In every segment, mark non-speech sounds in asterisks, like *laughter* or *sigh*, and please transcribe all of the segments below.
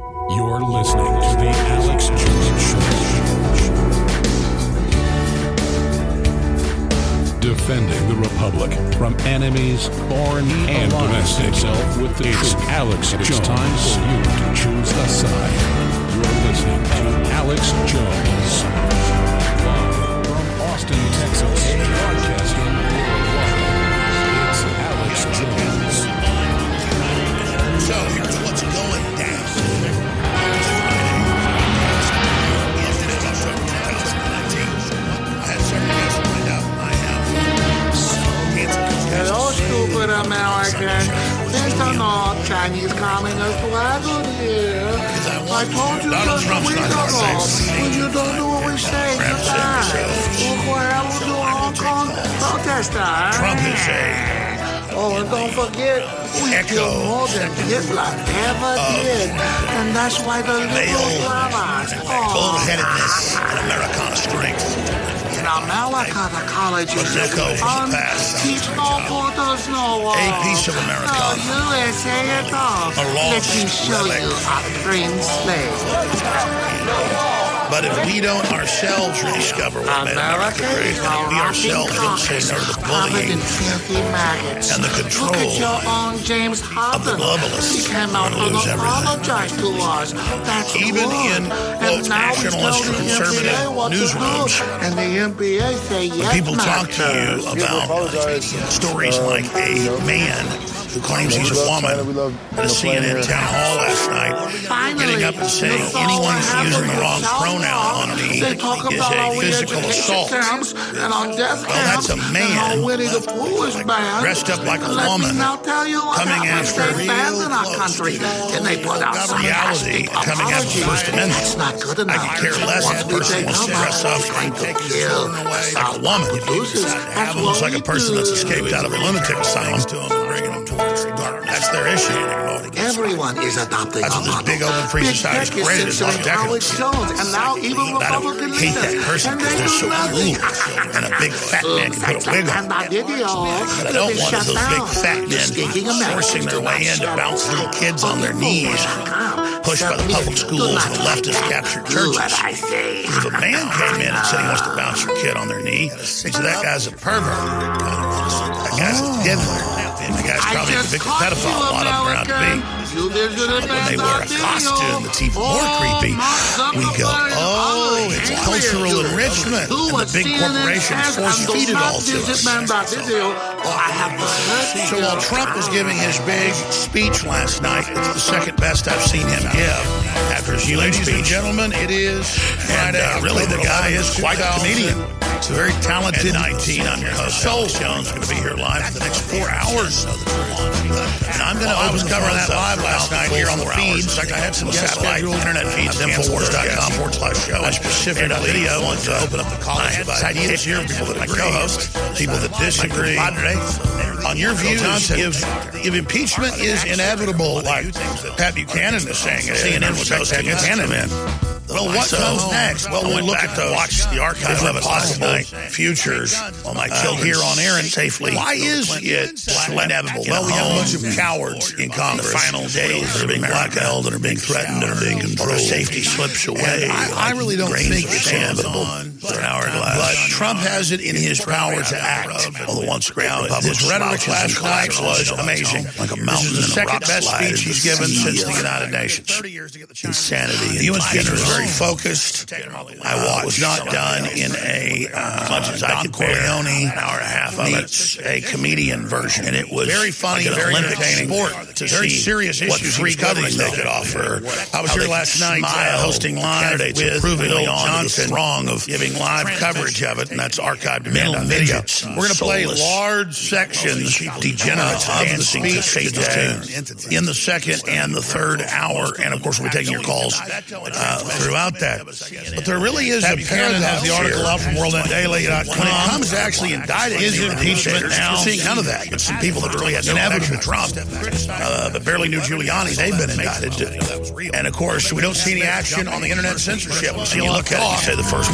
You're listening to The Alex Jones Show. Defending the Republic from enemies, foreign and domestic. With the it's truth. Alex Jones. It's time for you to choose a side. You're listening to Alex Jones. Chinese Communist wagon here. I told you Donald just a Trump's not ago. gonna say When you don't do what we say, Trump you said die. Look what happened to Hong Kong protester. Trump is a Oh, and don't forget, we Echo killed more than Hitler ever did. And that's why the love us. Oh, bullheadedness and Americana strength. America, the college is Echo from the past. No borders, no walls. A piece of Americana. No USA at all. Let me show relic. you a green slave. But if we don't ourselves rediscover what made America America great, is we ourselves don't say no to the bullying, filthy maggots. and the control Look at your own James Harden. globalists, He came out we're and gonna lose everything. apologized to us. That's Even good. in, And quote, now he's nationalist telling the conservative NBA what to do. newsrooms, And the NBA say yes, people talk to you about stories like uh, a man who claims he's a woman at a CNN town hall last night, getting up and saying anyone who's using the wrong pronoun on me is a physical assault. Camps and on death Well, that's a man how Winnie the Pooh is banned. dressed up like a woman, me now tell you what coming happens. after They real banned in our country. to And they put out some reality nasty coming after the. First Amendment. That's not good I could care less if Once the we person take wants to them dress out, up it's going to like a woman. Producers. That's Almost what like a person that's escaped out of a lunatic asylum to them and bringing them towards darkness. That's their issue. Everyone is adopting That's a what this model. big open free Big society's tech is created is Howard decadence. Jones, and now even I don't Republican hate that person because they they're so nothing. cruel. And a big fat man can put a wig on. And that video But I don't want those big fat men forcing their way in to bounce little kids on their knees, pushed by the public schools and the leftist captured churches. If a man came in and said he wants to bounce your kid on their knee, say that guy's a pervert. That guy's a diddler. That guy's I probably a just convicted caught pedophile. A lot of them are out to be. You When they wear a costume, video. it's even more Oh, creepy. We go, oh, it's cultural enrichment. Do And the big CNN corporations force and do feed it all to visit us. man that video, or I have to hurt So while Trump was giving his big speech last night, it's the second best I've seen him give after his healing speech. Ladies and gentlemen, it is and uh, really the guy is quite a comedian. He's a very talented 19. I'm your host, Soul Jones, going to be here live for the next four hours. And I'm going to open covering that live last night here on the feeds. In fact, I had some satellite internet feeds, Infowars.com forward slash show. I specifically video want to open up the college of ideas here, people that I co-host, people that disagree. On your views, if, if impeachment is inevitable, like Pat Buchanan is saying, CNN was hosting Buchanan in. Well, what comes next? Well, we'll look at the watch the archive of it last night. Futures on uh, my uh, children here on air and safely. Why is it inevitable? Well, we have a bunch of cowards in Congress. The final days that are being blackmailed and are being threatened and are being controlled. Safety slips away. I, I really don't think it's inevitable. An hourglass. But Trump has it in his power to act. Although once ground, his rhetoric last night was amazing. Like a mountain. This is the second best speech he's given since the United Nations. Insanity. The U.S. General is very focused. I watched. was not done in a uh, much as I could Corleone, an hour and a half of it, a comedian version, and it was very funny, like very entertaining sport to very serious what free covering they could offer. I was here last night uh, hosting live with proving on Johnson wrong of giving live coverage of it, and that's archived in on video. We're going to play large sections, degenerates of the speech today in the second and the third hour, and of course we'll be taking your calls uh, throughout that. But there really is a paradox has the article out from WorldNetDaily.com. When it comes to actually indicting his impeachment now, we're seeing none of that. But some people that really had no connection to Trump, uh, but barely knew Giuliani, they've been indicted. And of course, we don't see any action on the internet censorship. We see a lot of talk. Say the first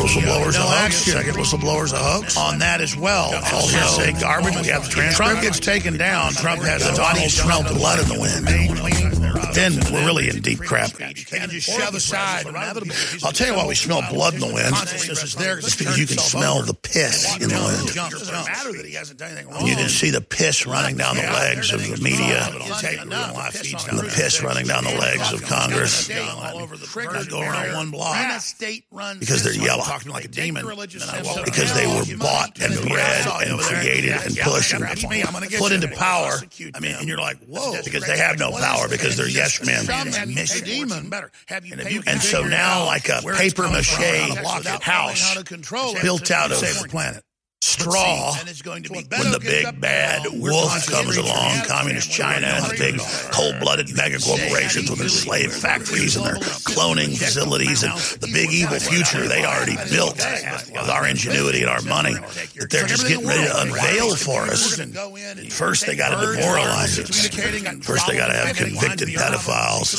whistleblowers a hoax. Second whistleblower's a hoax. On that as well. All hearsay garbage. We have the transcript. Trump gets taken down. Trump has the body smell blood in the wind. But Then we're really in deep crap. You just shove aside. I'll tell you why we smell blood in the wind. It's because you can smell the piss in the wind. You can see the piss running down the legs of the media and the piss running down the legs of Congress. Go around one block because they're yellow. like a demon. Because they were bought and bred and created and pushed and put into power. I mean, and you're like, whoa, because they have no power because they're yes men. And so now, like a paper mache house built out of planet straw. When the big bad wolf comes along, communist China and the big cold-blooded mega corporations with their slave factories and their cloning facilities and the big evil future they already built with our ingenuity and our money that they're just getting ready to unveil for us. First, they got to demoralize us. First, they got to have convicted pedophiles.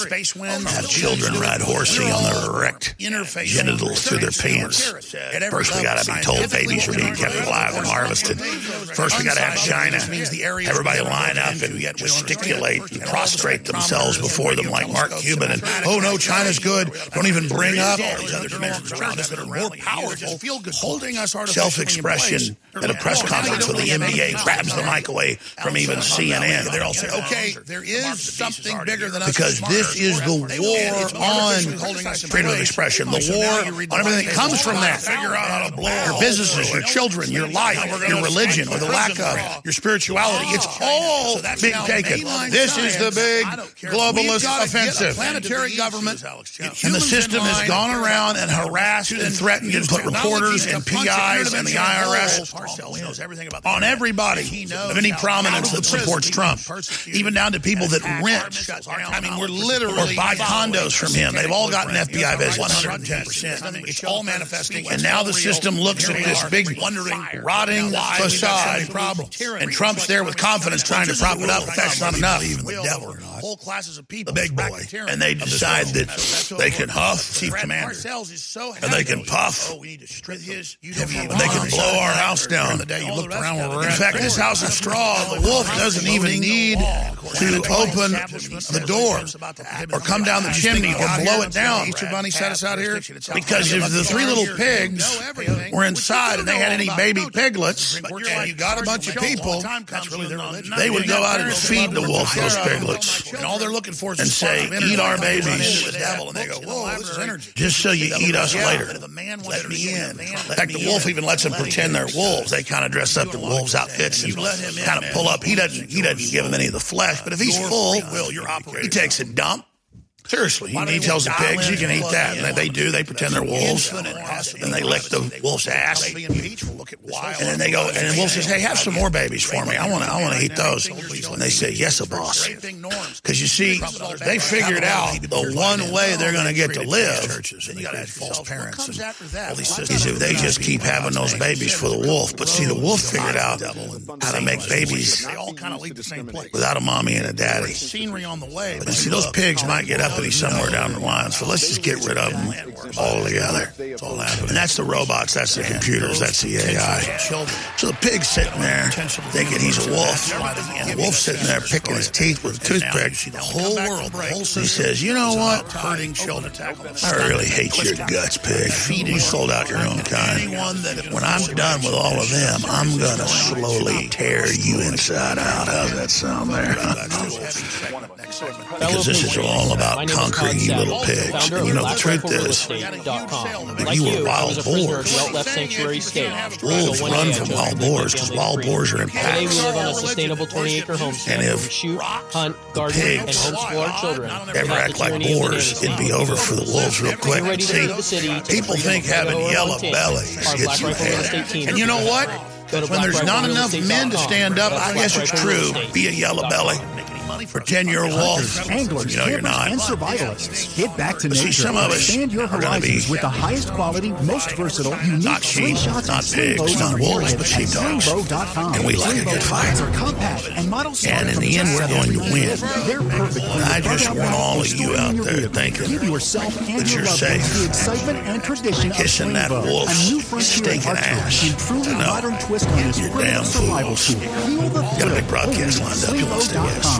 have children ride horsey on their erect genitals through their pants. First, we got to be told babies are being kept alive and harvested. First, we got to have China. Everybody line up and gesticulate and prostrate themselves before them like Mark Cuban. And oh no, China's good. Don't even bring up all these other dimensions around us that are more powerful. Holding us self-expression at a press conference with the NBA grabs the mic away from even CNN. They're all saying, okay, there is something bigger than us. Because this is the war on freedom of expression, the war on everything that comes from that. Figure out how to blow your businesses, your children, your life, your religion, or the lack of, your spirituality. It's all being taken. This is the big globalist offensive. Planetary government, and the system has gone around and harassed and threatened and put reporters and PIs and the IRS on everybody of any prominence that supports Trump, even down to people that rent. I mean, we're literally or buy condos from him. They've all gotten FBI visits. 110%. It's all manifesting. And now the system looks at this big, wondering, rotting facade. And Trump's there with confidence trying to prop it up, but that's not enough. Even the devil or not. Whole classes of people. The big boy. And they decide that they can huff, chief commander. And they can puff. And they can blow our house down. In fact, this house of straw, the wolf doesn't even need to open the door or come down the chimney or blow it down. Easter Bunny set us out here because if the three little pigs were inside and they had any baby piglets, and you got a bunch of people, they would go out and feed the wolf those piglets. And all they're looking for is and say, "Eat our babies." The devil, And they go, "Whoa, this is energy." Just so you eat us later. Let me in. In fact, the wolf even lets them pretend they're wolves. They kind of dress up in wolves' outfits and kind of pull up. He doesn't. He doesn't give them any of the flesh, but if he's full, he takes a dump. Seriously, he, tells the pigs you can eat that, and they do. They pretend they're wolves, and they lick the wolf's ass, and then they go, and the wolf says, "Hey, have some more babies for me. I want to, I want to eat those." And they say, "Yes, a boss," because you see, they figured out the one way they're going to get to live. And you got to have false parents and all these systems. Is if they just keep having those babies for the wolf. But see, the wolf figured out how to make babies without a mommy and a daddy. Scenery on the way. But see, those pigs might get up somewhere down the line. So let's just get rid of them altogether. And that's the robots, that's the computers, that's the AI. So the pig's sitting there thinking he's a wolf. And the wolf's sitting there picking his teeth with a toothpick. The whole world, the whole He says, you know what? Hurting children. I really hate your guts, pig. You sold out your own kind. When I'm done with all of them, I'm going to slowly tear you inside out. How's that sound there? *laughs* because this is all about conquering you little pigs. And you know, the truth is, if you were wild boars, wolves run from wild boars because wild boars are in packs. We live on a sustainable 20-acre homestead. And if shoot, hunt, garden, and homeschool our children ever act like boars, it'd be over for the wolves real quick. See, people think having yellow bellies gets you ahead. And you know what? When there's not enough men to stand up, I guess it's true. Be a yellow belly. For 10 year wolf. Anglers, You know you're not. and survivalists. Get back to But see, nature. some of us Expand your horizons be- with the highest quality, most versatile, unique Not sheep, slingshots not pigs, not wolves, but sheepdogs. And we like a good fight. are compact and model And in the end, we're going to win. They're perfect I just want all of you out there thinking Give yourself and that you're safe. the excitement and tradition Kissing of that wolf's a new frontier in stinking ass. and truly I know. modern twist on this damn survival tool. Got a big broadcast lined up. You must say yes.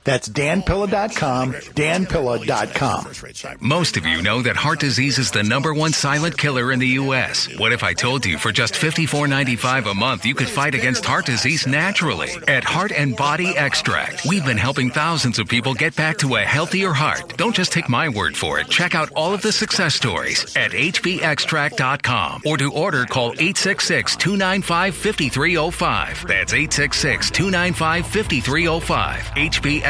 That's danpilla.com, danpilla.com. Most of you know that heart disease is the number one silent killer in the U.S. What if I told you for just $54.95 a month you could fight against heart disease naturally? At Heart and Body Extract, we've been helping thousands of people get back to a healthier heart. Don't just take my word for it. Check out all of the success stories at hbextract.com or to order call 866 295 5305. That's 866 295 5305.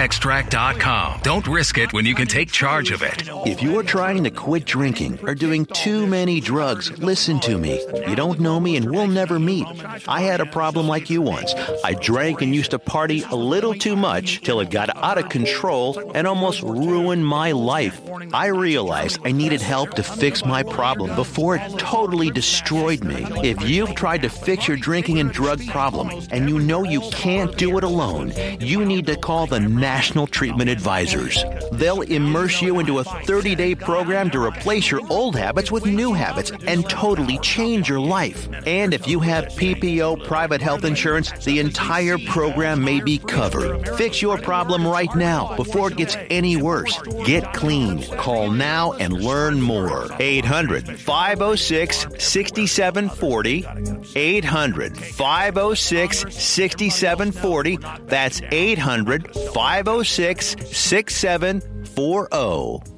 hbextract.com. Don't risk it when you can take charge of it. If you're trying to quit drinking or doing too many drugs, listen to me. You don't know me and we'll never meet. I had a problem like you once. I drank and used to party a little too much till it got out of control and almost ruined my life. I realized I needed help to fix my problem before it totally destroyed me. If you've tried to fix your drinking and drug problem and you know you can't do it alone, you need to call the National Treatment Advisors. They'll immerse you into a 30 day program to replace your old habits with new habits and totally change your life. And if you have PPO private health insurance, the entire program may be covered. Fix your problem right now before it gets any worse. Get clean. Call now and learn more. 800 506 6740. 800 506 6740. That's 800 506 6740.